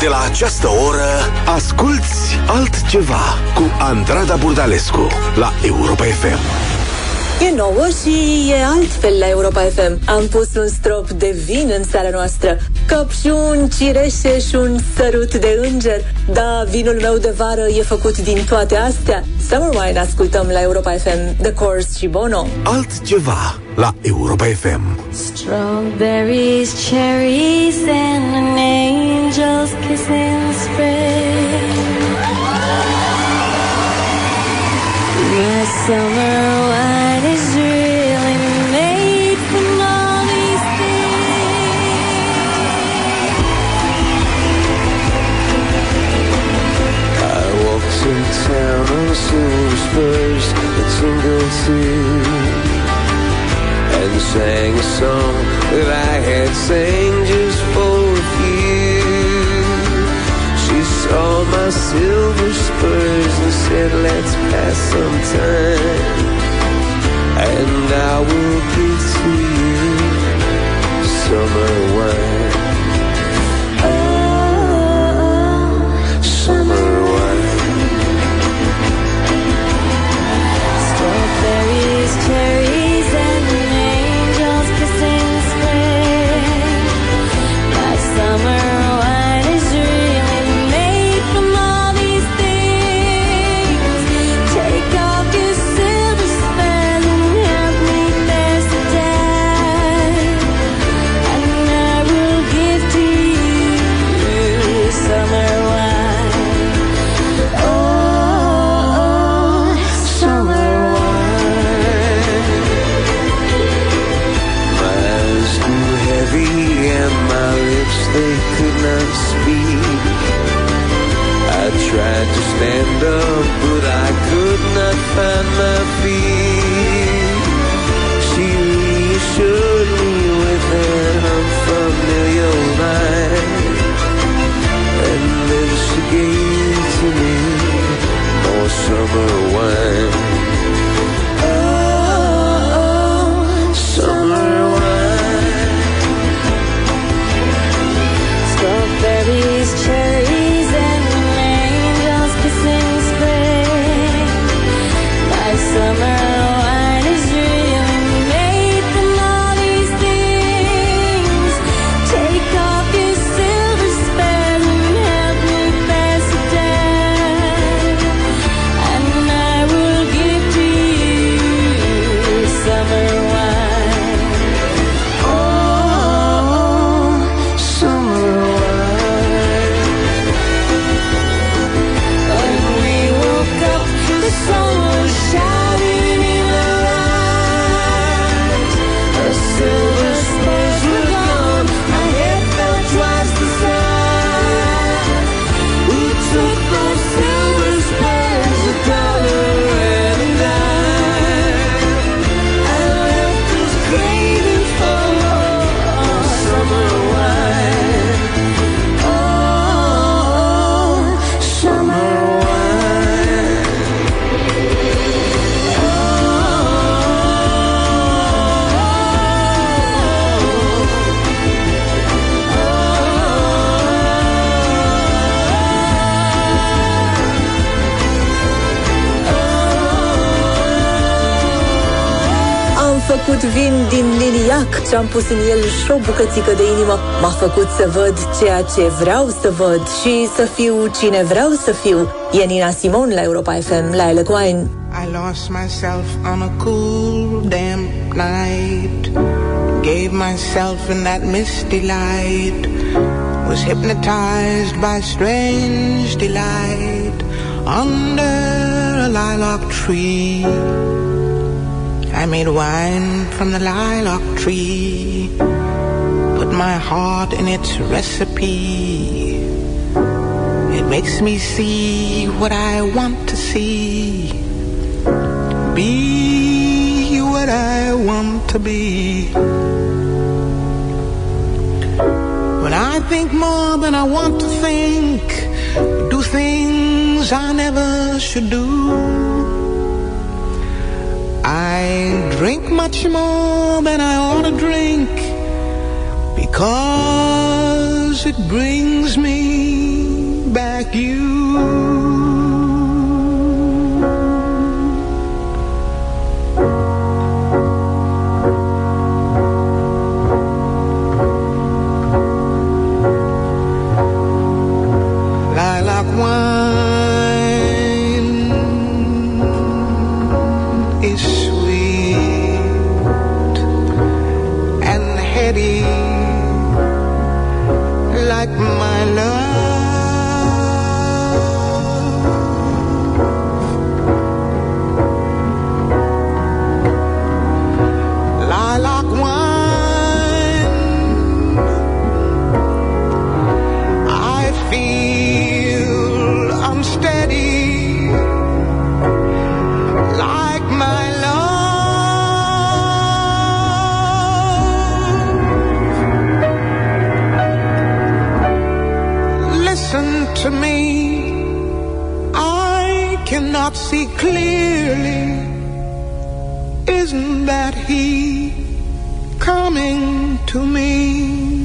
De la această oră, asculți altceva cu Andrada Burdalescu la Europa FM. E nouă și e altfel la Europa FM. Am pus un strop de vin în seara noastră, căpșuni, cireșe și un sărut de înger. Da, vinul meu de vară e făcut din toate astea. Summer Wine ascultăm la Europa FM, The Course și Bono. Altceva la Europa FM. Strawberries, cherries, and an angel's kiss in spring. My summer wine on silver spurs that tingled too And sang a song that I had sang just for few. She saw my silver spurs and said let's pass some time And I will give to you summer wine stand up, but I could not find my liliac și am pus în el și o bucățică de inimă. M-a făcut să văd ceea ce vreau să văd și să fiu cine vreau să fiu. E Nina Simon la Europa FM, la Alec Wine. I lost myself on a cool, damp night. Gave myself in that misty light. Was hypnotized by strange delight under a lilac tree. I made wine from the lilac tree. Put my heart in its recipe. It makes me see what I want to see. Be what I want to be. When I think more than I want to think, do things I never should do. I drink much more than I ought to drink because it brings me back you. I see clearly. Isn't that he coming to me?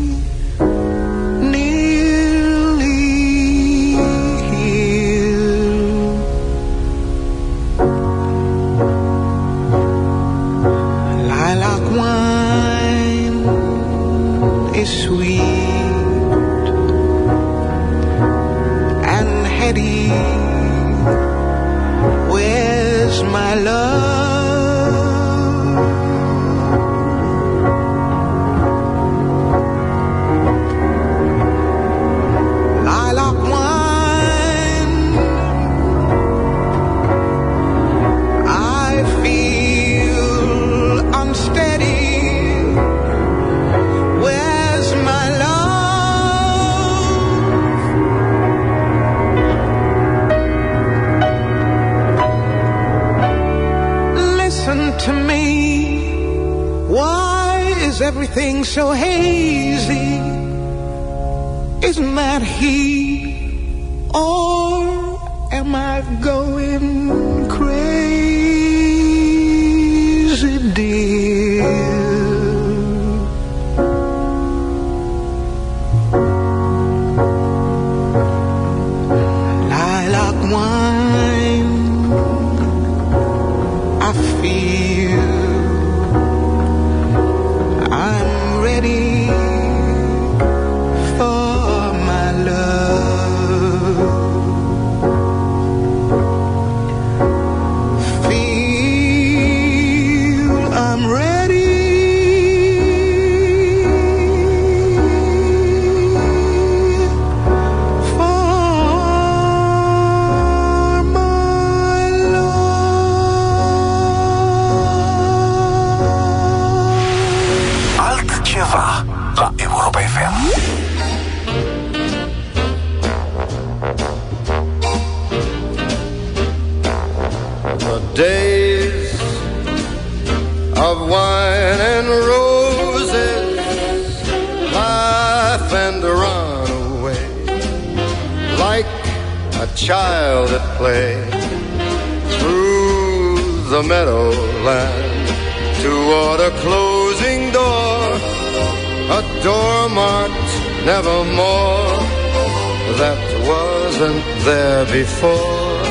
before.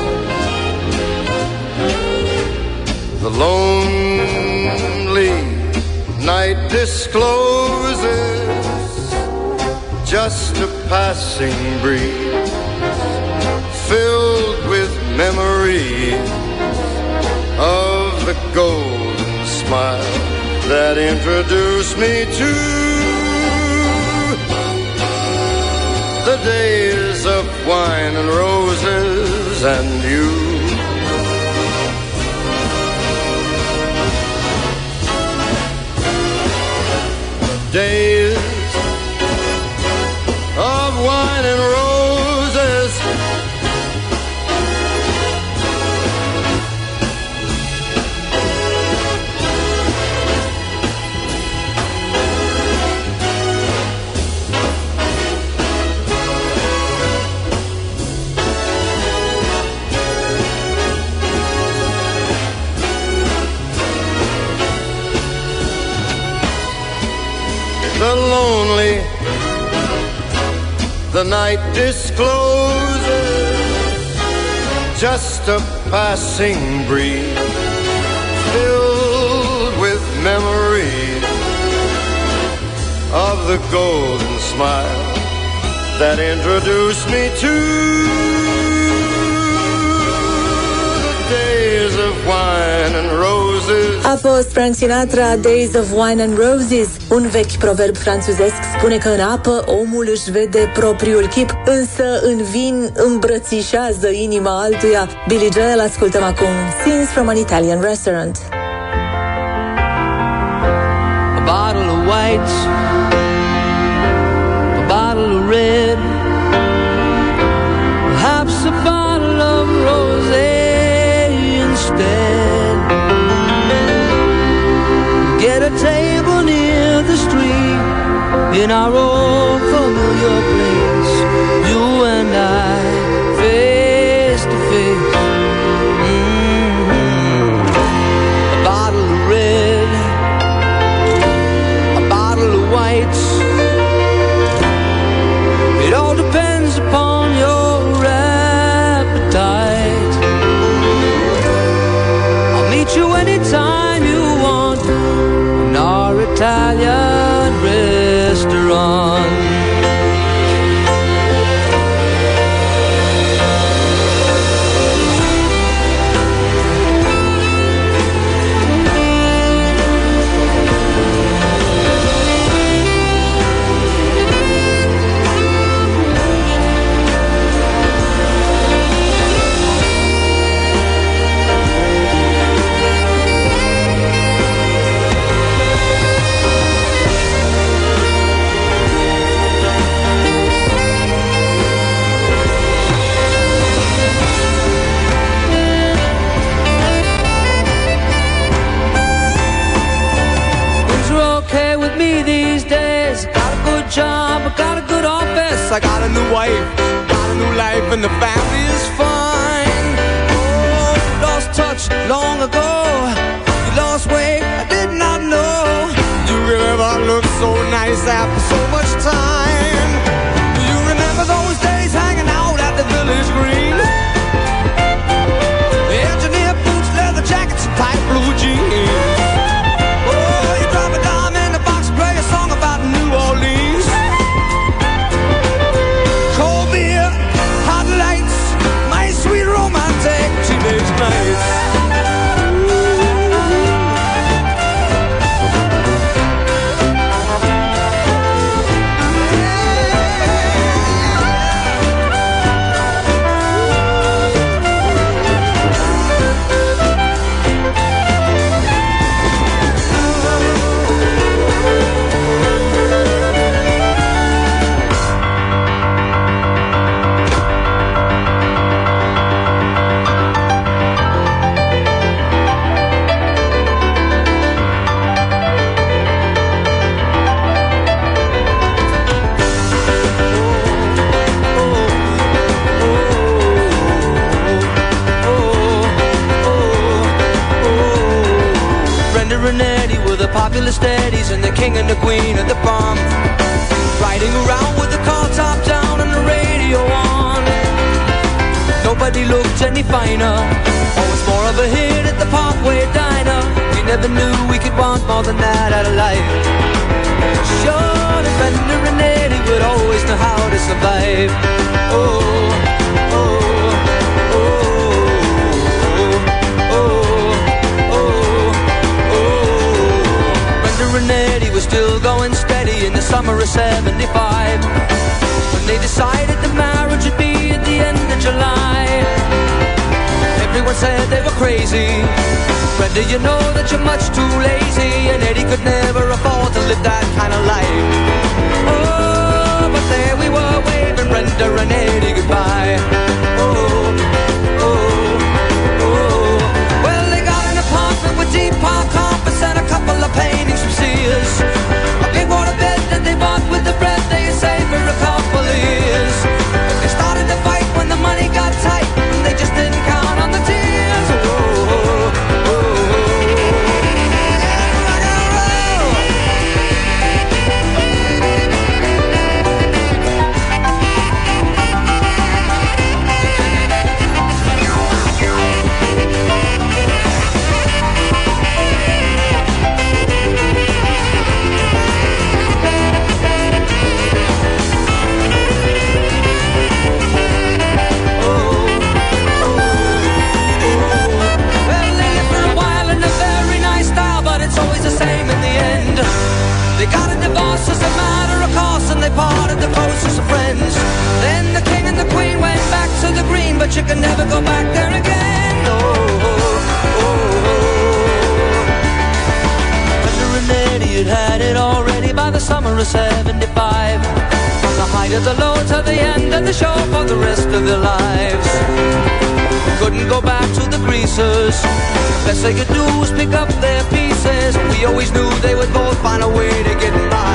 The lonely night discloses just a passing breeze filled with memories of the golden smile that introduced me to wine and roses and you. the night discloses just a passing breeze filled with memories of the golden smile that introduced me to roses. A fost Frank Sinatra, Days of Wine and Roses. Un vechi proverb franțuzesc spune că în apă omul își vede propriul chip, însă în vin îmbrățișează inima altuia. Billy Joel ascultăm acum Scenes from an Italian Restaurant. a bottle of whites, a bottle of red, perhaps a bottle of rosé instead. In our old familiar wife, got a new life, in the family the steadies and the king and the queen of the bomb. Riding around with the car top down and the radio on. Nobody looked any finer. Always more of a hit at the Parkway Diner. We never knew we could want more than that out of life. Sure, the Brenda and Eddie would always know how to survive. Oh, summer of 75 When they decided the marriage would be at the end of July. Everyone said they were crazy. Brenda, you know that you're much too lazy. And Eddie could never afford to live that kind of life. Oh, but there we were waving Brenda and Eddie goodbye. Oh, oh, oh. Well, they got an apartment with deep park carpets And a couple of paintings from Sears Part of the closest of friends. Then the king and the queen went back to the green, but you can never go back there again. Oh Oh, oh. Under an idiot had it already by the summer of 75. From the height of the low to the end of the show for the rest of their lives. Couldn't go back to the greasers. Best they could do was pick up their pieces. We always knew they would both find a way to get by.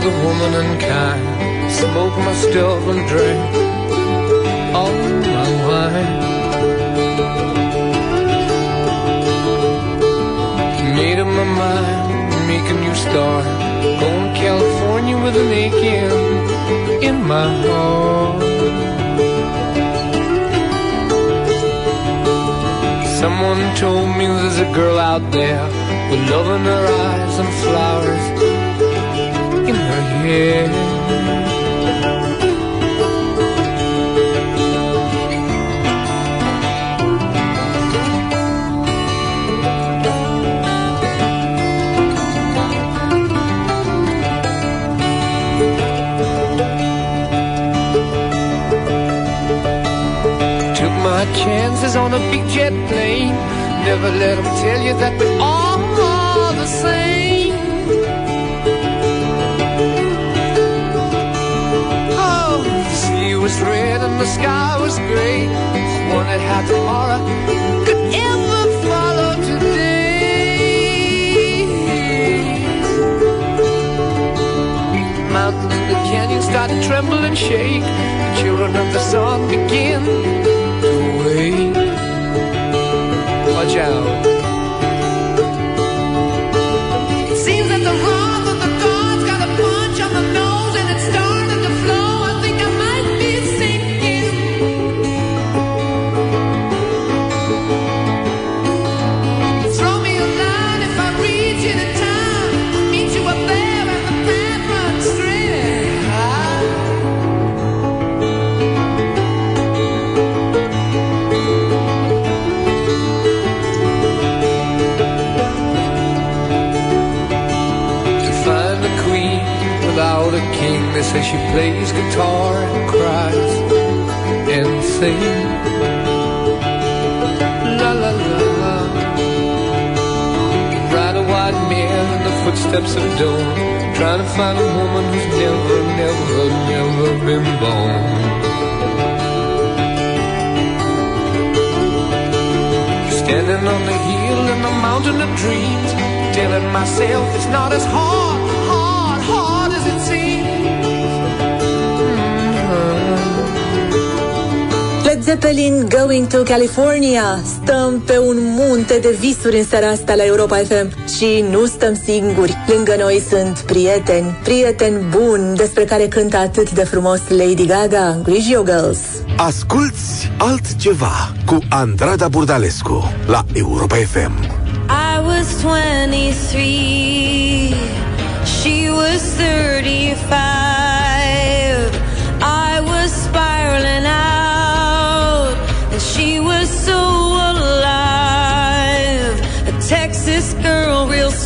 With a woman unkind. Smoke my stuff and drink all my wine. Made up my mind, make a new start. Going to California with an aching in my heart. Someone told me there's a girl out there with love in her eyes and flowers hair. Took my chances on a big jet plane. Never let them tell you that we're all was red and the sky was gray. Wondered how tomorrow could ever follow today. Mountains and the canyons start to tremble and shake. The children of the sun begin to wake. Watch out. She plays guitar and cries and sings. La la la la. Ride a white mare in the footsteps of dawn. Trying to find a woman who's never, never, never been born. Standing on the hill in the mountain of dreams, telling myself it's not as hard, hard, hard as it Andrada Zeppelin Going to California. Stăm pe un munte de visuri în seara asta la Europa FM și nu stăm singuri. Lângă noi sunt prieteni, prieteni buni despre care cântă atât de frumos Lady Gaga, Grigio Girls. Asculți altceva cu Andrada Burdalescu la Europa FM. I was 23, she was 35.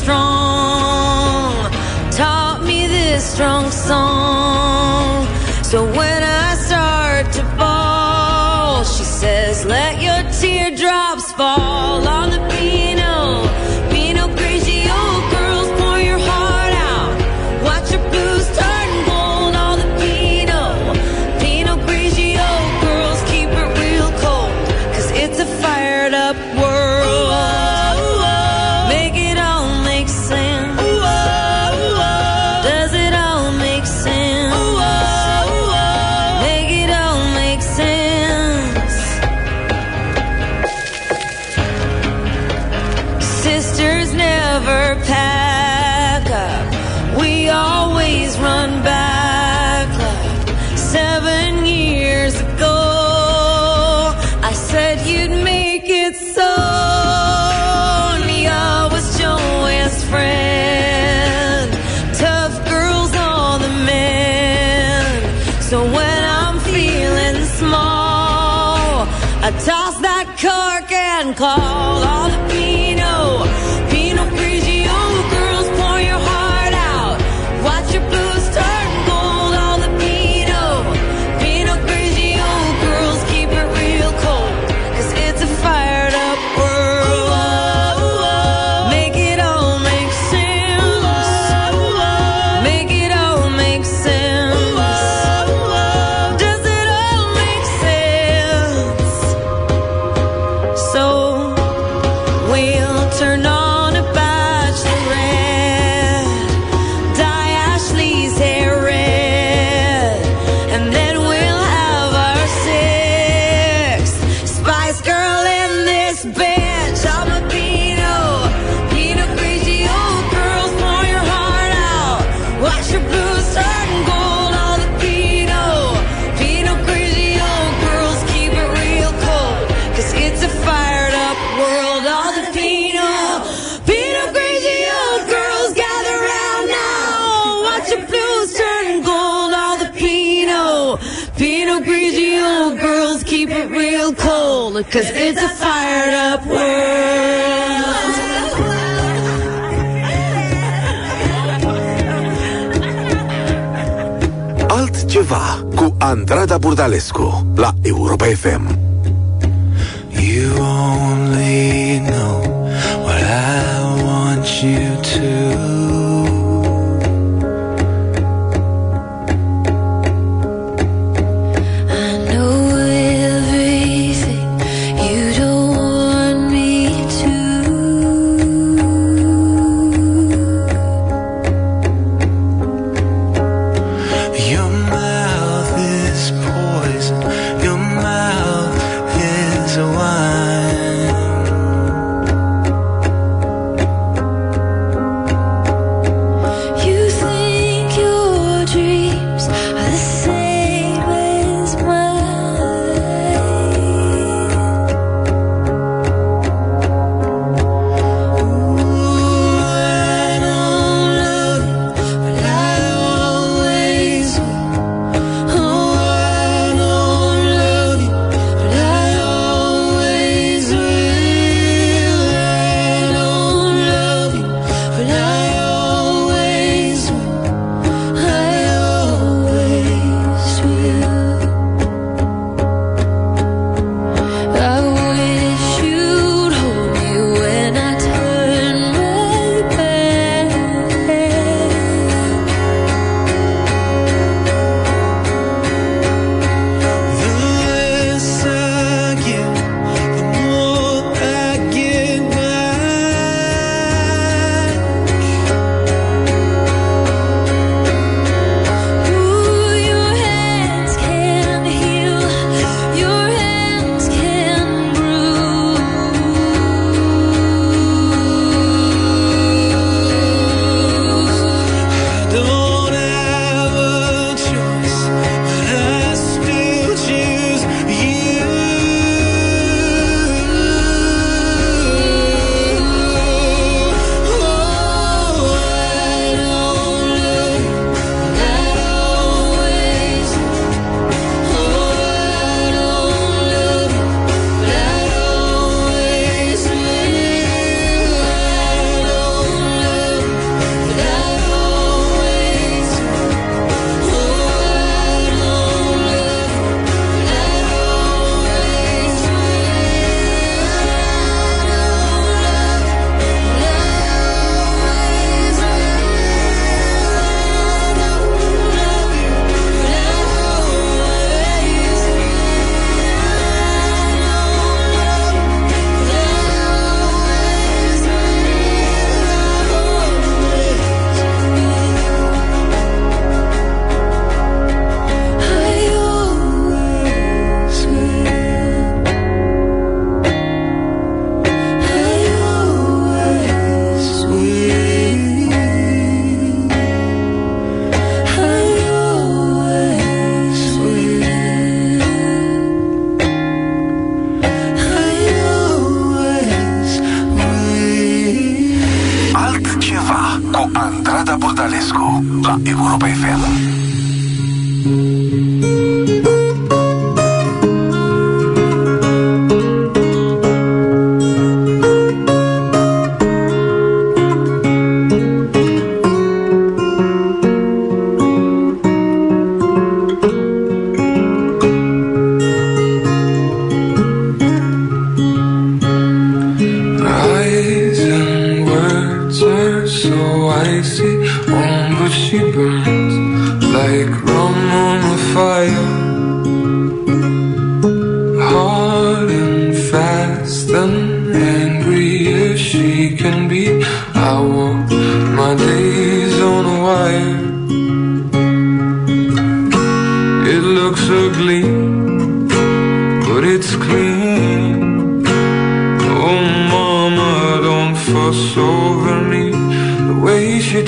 strong, taught me this strong song. So when I start to fall, she says, let never pack up. We always run back. Andrada Burdalescu la Europa FM.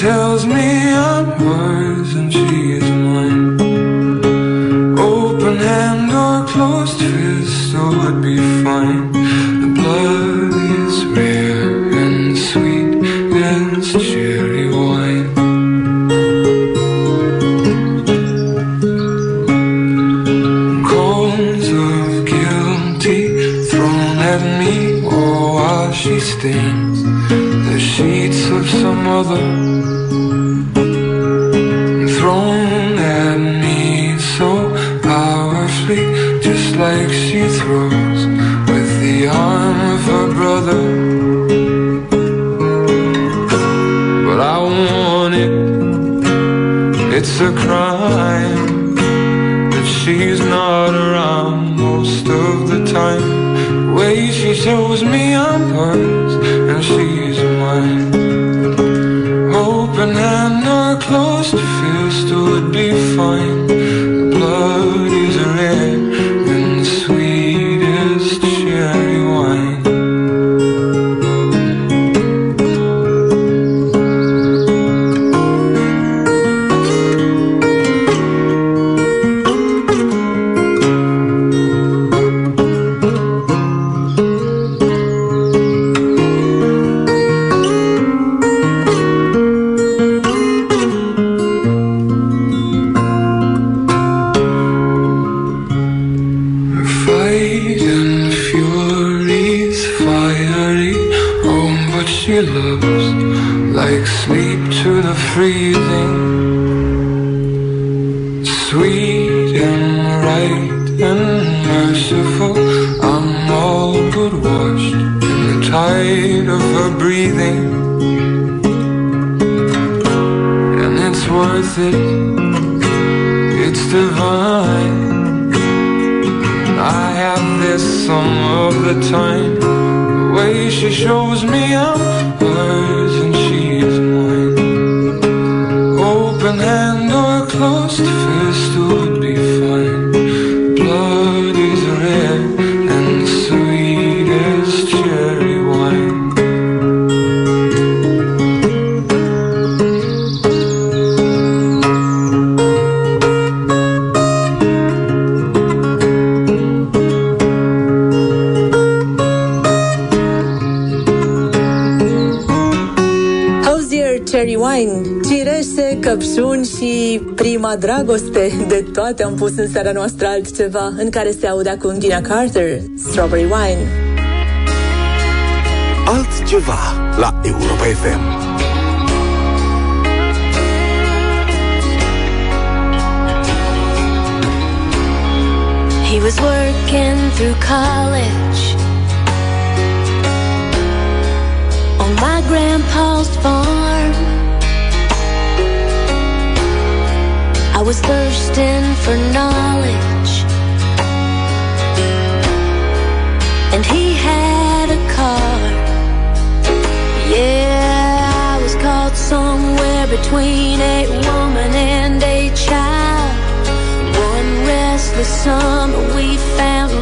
Tells and fury's fiery. Oh, but she loves like sleep to the freezing. Sweet and right and merciful. I'm all but washed in the tide of her breathing. And it's worth it. It's divine. Some of the time. The way she shows me I'm hers și prima dragoste. De toate am pus în seara noastră altceva, în care se aude acum Dina Carter, Strawberry Wine. Altceva la Europa FM. He was working through college on my grandpa's farm. I was thirsting for knowledge, and he had a car. Yeah, I was caught somewhere between a woman and a child. One restless summer, we found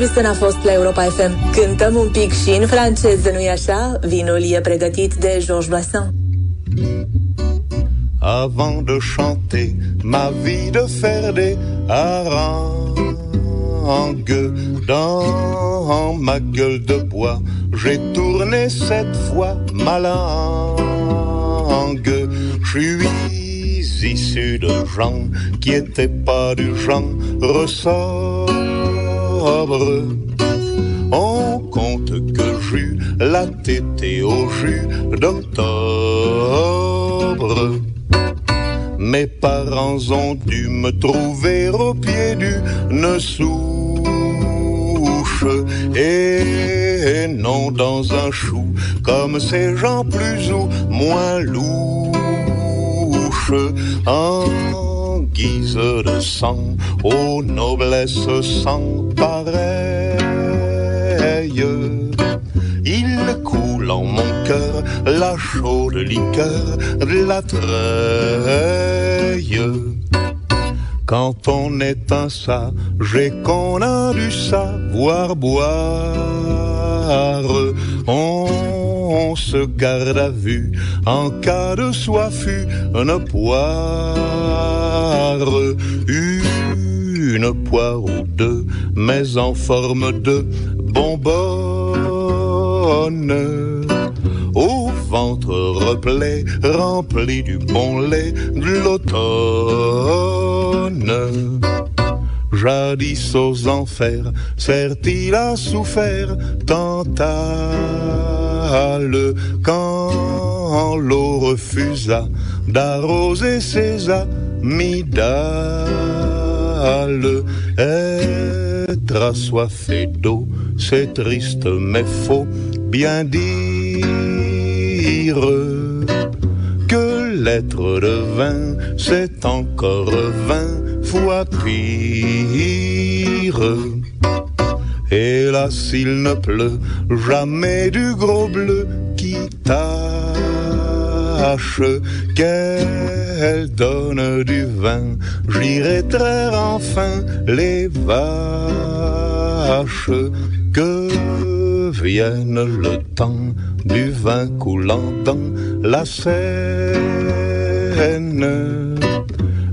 Roy Orbison a fost la Europa FM. Cântăm un pic și în franceză, nu-i așa? Vinul e pregătit de Georges Bassin. avant de chanter ma vie de faire des harangues dans ma gueule de bois. J'ai tourné cette fois ma langue. Je suis issu de gens qui étaient pas du genre On compte que j'eus la tétée au jus d'octobre. Mes parents ont dû me trouver au pied d'une souche et non dans un chou comme ces gens plus ou moins louches en guise de sang aux noblesses sans Il coule en mon cœur la chaude liqueur de la treille. Quand on est un sage qu'on a du savoir boire, on, se garde à vue en cas de soif une poire, une poire ou deux, mais en forme de bonbonne. Au ventre replet, rempli du bon lait de l'automne. Jadis aux enfers, certes-il a souffert Tantale quand l'eau refusa d'arroser ses amygdales. Être assoiffé d'eau, c'est triste mais faut bien dire que l'être de vin, c'est encore vingt fois pire. Et là, s'il ne pleut jamais du gros bleu qui tâche, qu'elle donne du vin, j'irai traire enfin les vaches, que vienne le temps du vin coulant dans la Seine?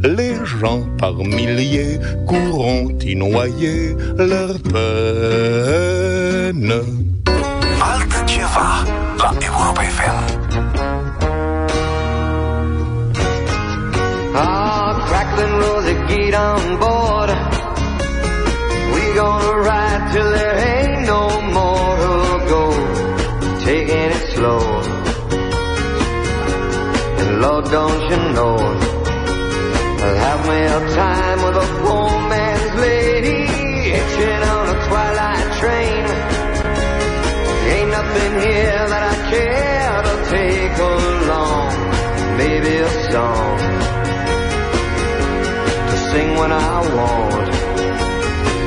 Les gens par milliers courront y noyer leur peine. On board. We gonna ride till there ain't no more to go. Taking it slow. And Lord, don't you know, I'll have me a time with a poor man's lady, hitching on a twilight train. Ain't nothing here that I care to take along. Maybe a song sing when I want.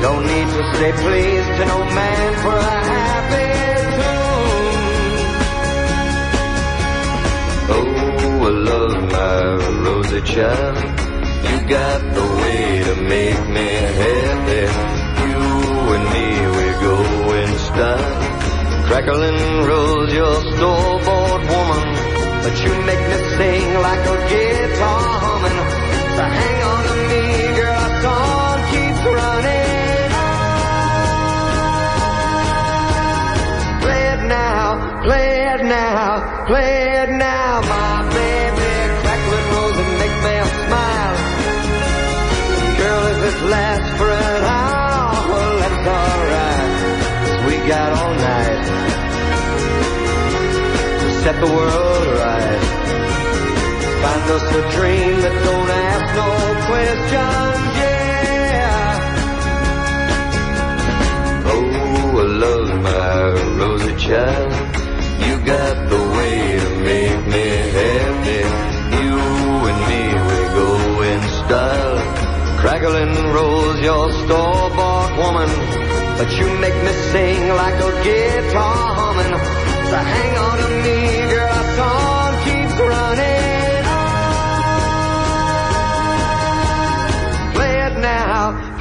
Don't need to say please to no man for a happy tune. Oh, I love my rosy child. You got the way to make me happy. You and me, we go in style. Crackling rose, your store-bought woman. But you make me sing like a guitar humming. So hang on set the world right. Find us a dream that don't ask no questions, yeah. Oh, I love my rosy child. You got the way to make me happy. You and me, we go in style. Crackling rose, your store-bought woman. But you make me sing like a guitar humming. So hang on to me, girl, our song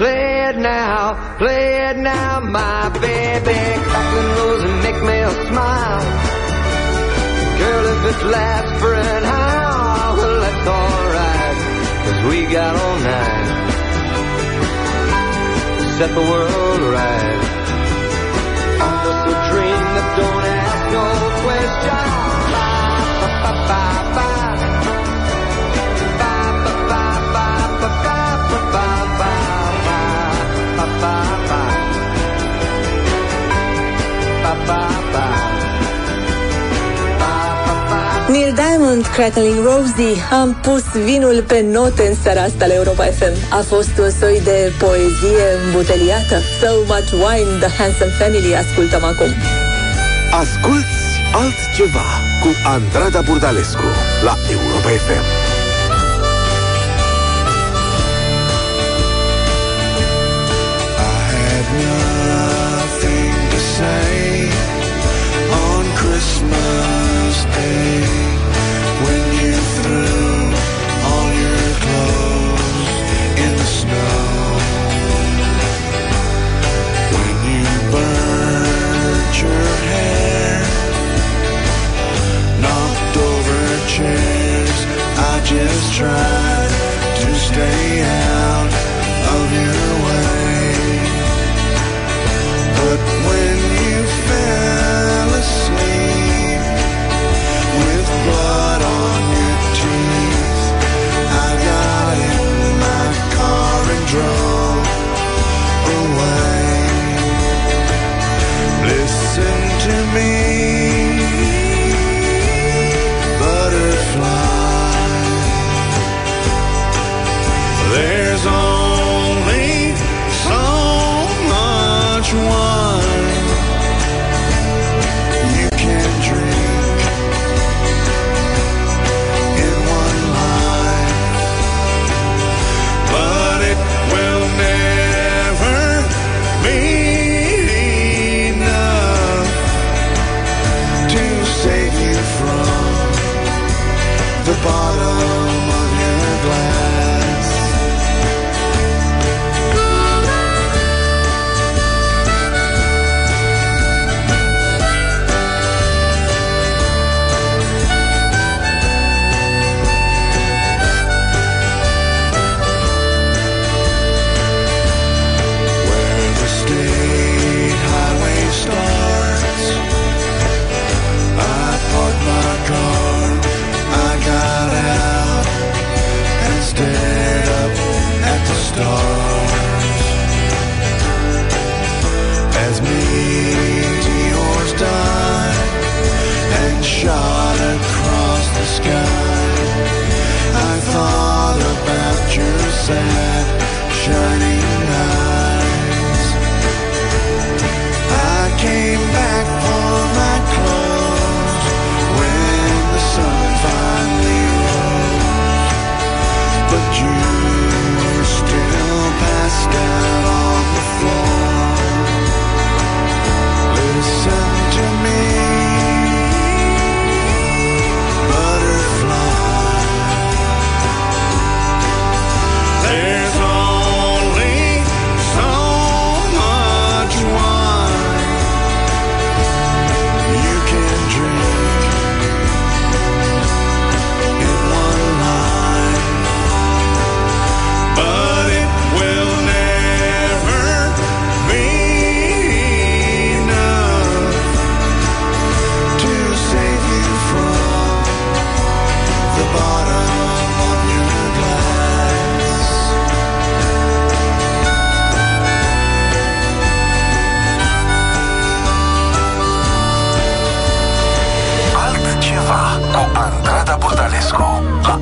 Play it now, play it now, my baby. Crackling rose and make me a smile. Girl, if it lasts for an hour, well, that's alright. Cause we got all night. to Set the world right. Just a dream that don't ask no questions. Ba, ba, ba, Neil Diamond, Crackling Rosie Am pus vinul pe note în seara asta la Europa FM A fost un soi de poezie îmbuteliată. So much wine, The Handsome Family Ascultăm acum. Asculți altceva cu Andrada Burdalescu la Europa FM. try.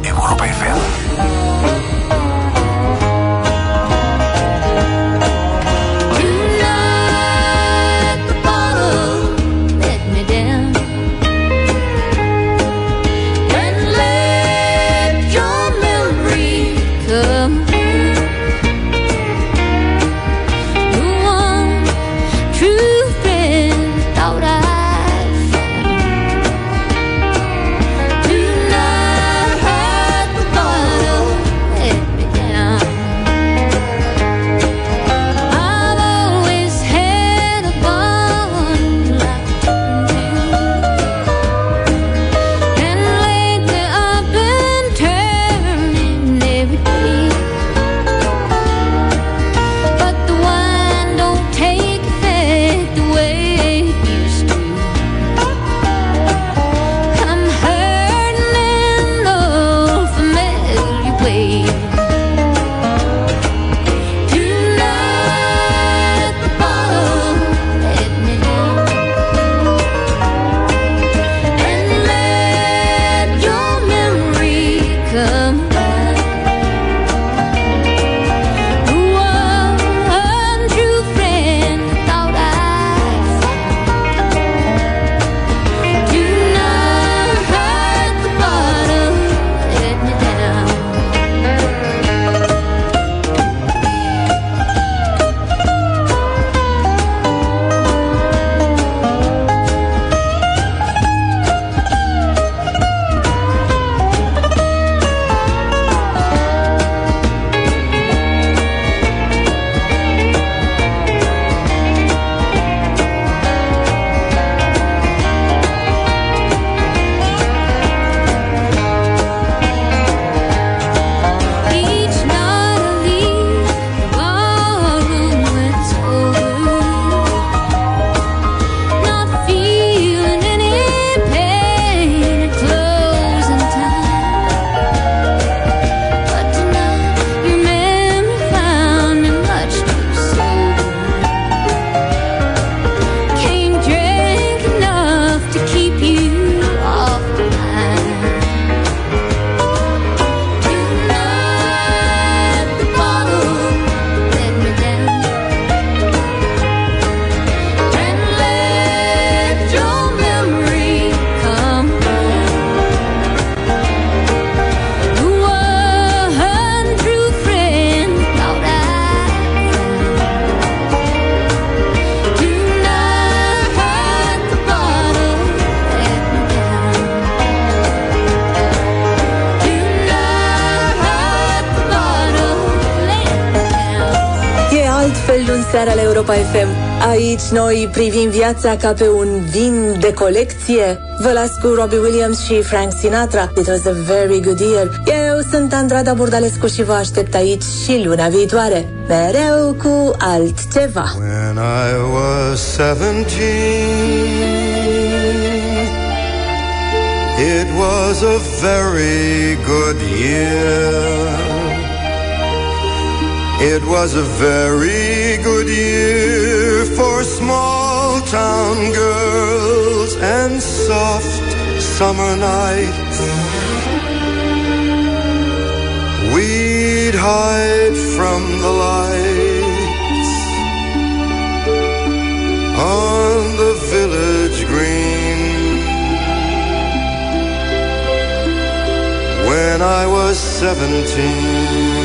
Europa FM. Europa FM. Aici noi privim viața ca pe un vin de colecție. Vă las cu Robbie Williams și Frank Sinatra. It was a very good year. Eu sunt Andrada Burdalescu și vă aștept aici și luna viitoare. Mereu cu altceva. When I was 17, it was a very good year. It was a very good year for small town girls and soft summer nights. We'd hide from the lights on the village green. When I was seventeen.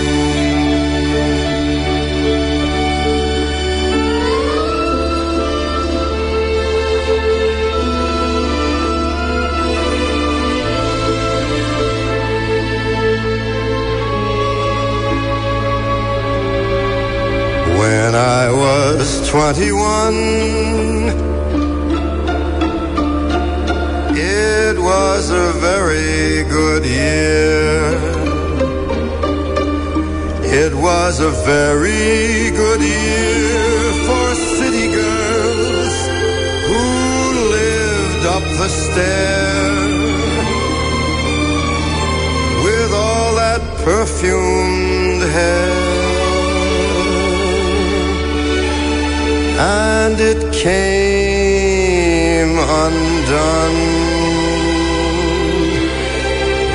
When I was 21, it was a very good year. It was a very good year for city girls who lived up the stair with all that perfumed hair. And it came undone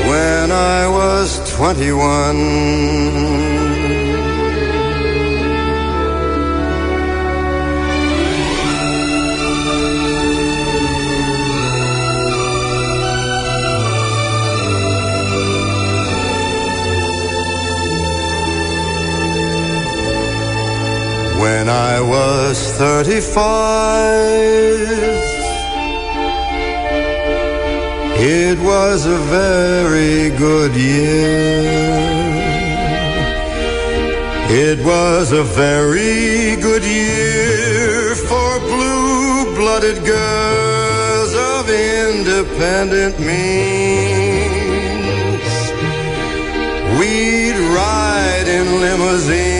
when I was 21. When I was 35, it was a very good year. It was a very good year for blue-blooded girls of independent means. We'd ride in limousines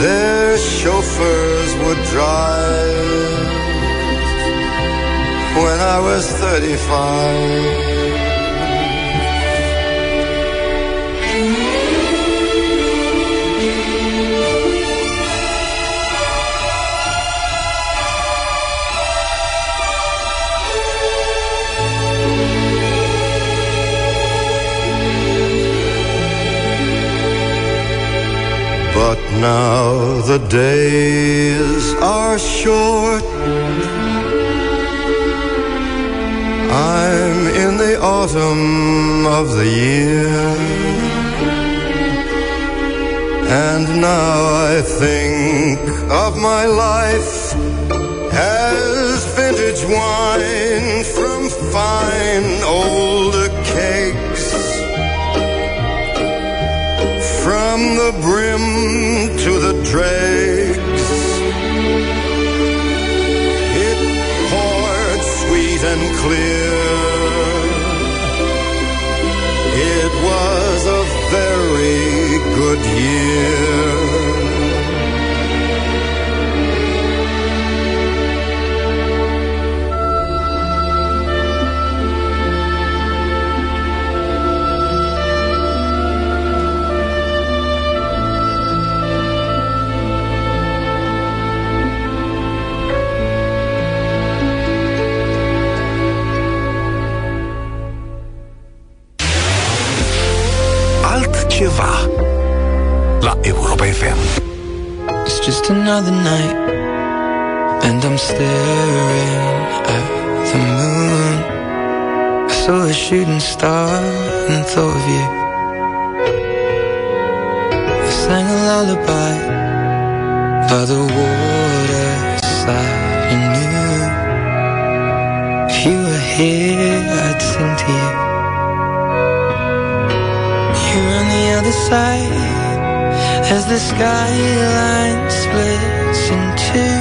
their chauffeurs would drive when I was 35. Now the days are short. I'm in the autumn of the year. And now I think of my life as vintage wine from fine old From the brim to the dregs. It poured sweet and clear. It was a very good year. Another night, and I'm staring at the moon. I saw a shooting star and thought of you. I sang a lullaby by the waterside and knew if you were here, I'd sing to you. You're on the other side, as the skyline splits in two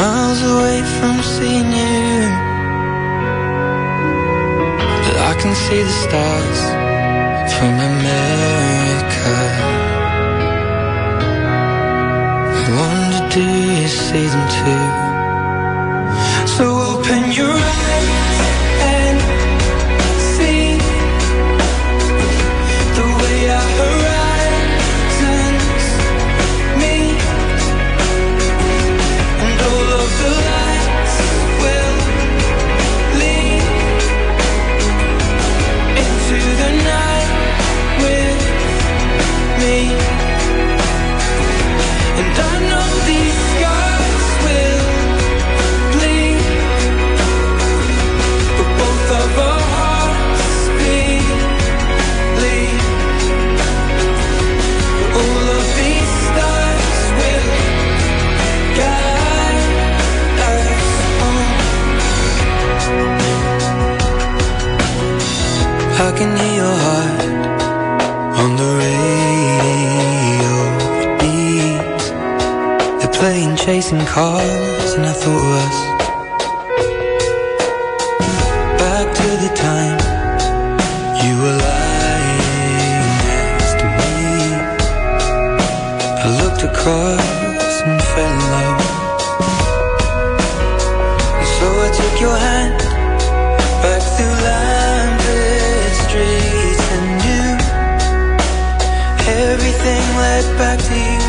Miles away from seeing you But I can see the stars from America. I wonder do you see them too So open your eyes I can hear your heart on the radio. They're playing chasing cars, and I thought of us. led back to you.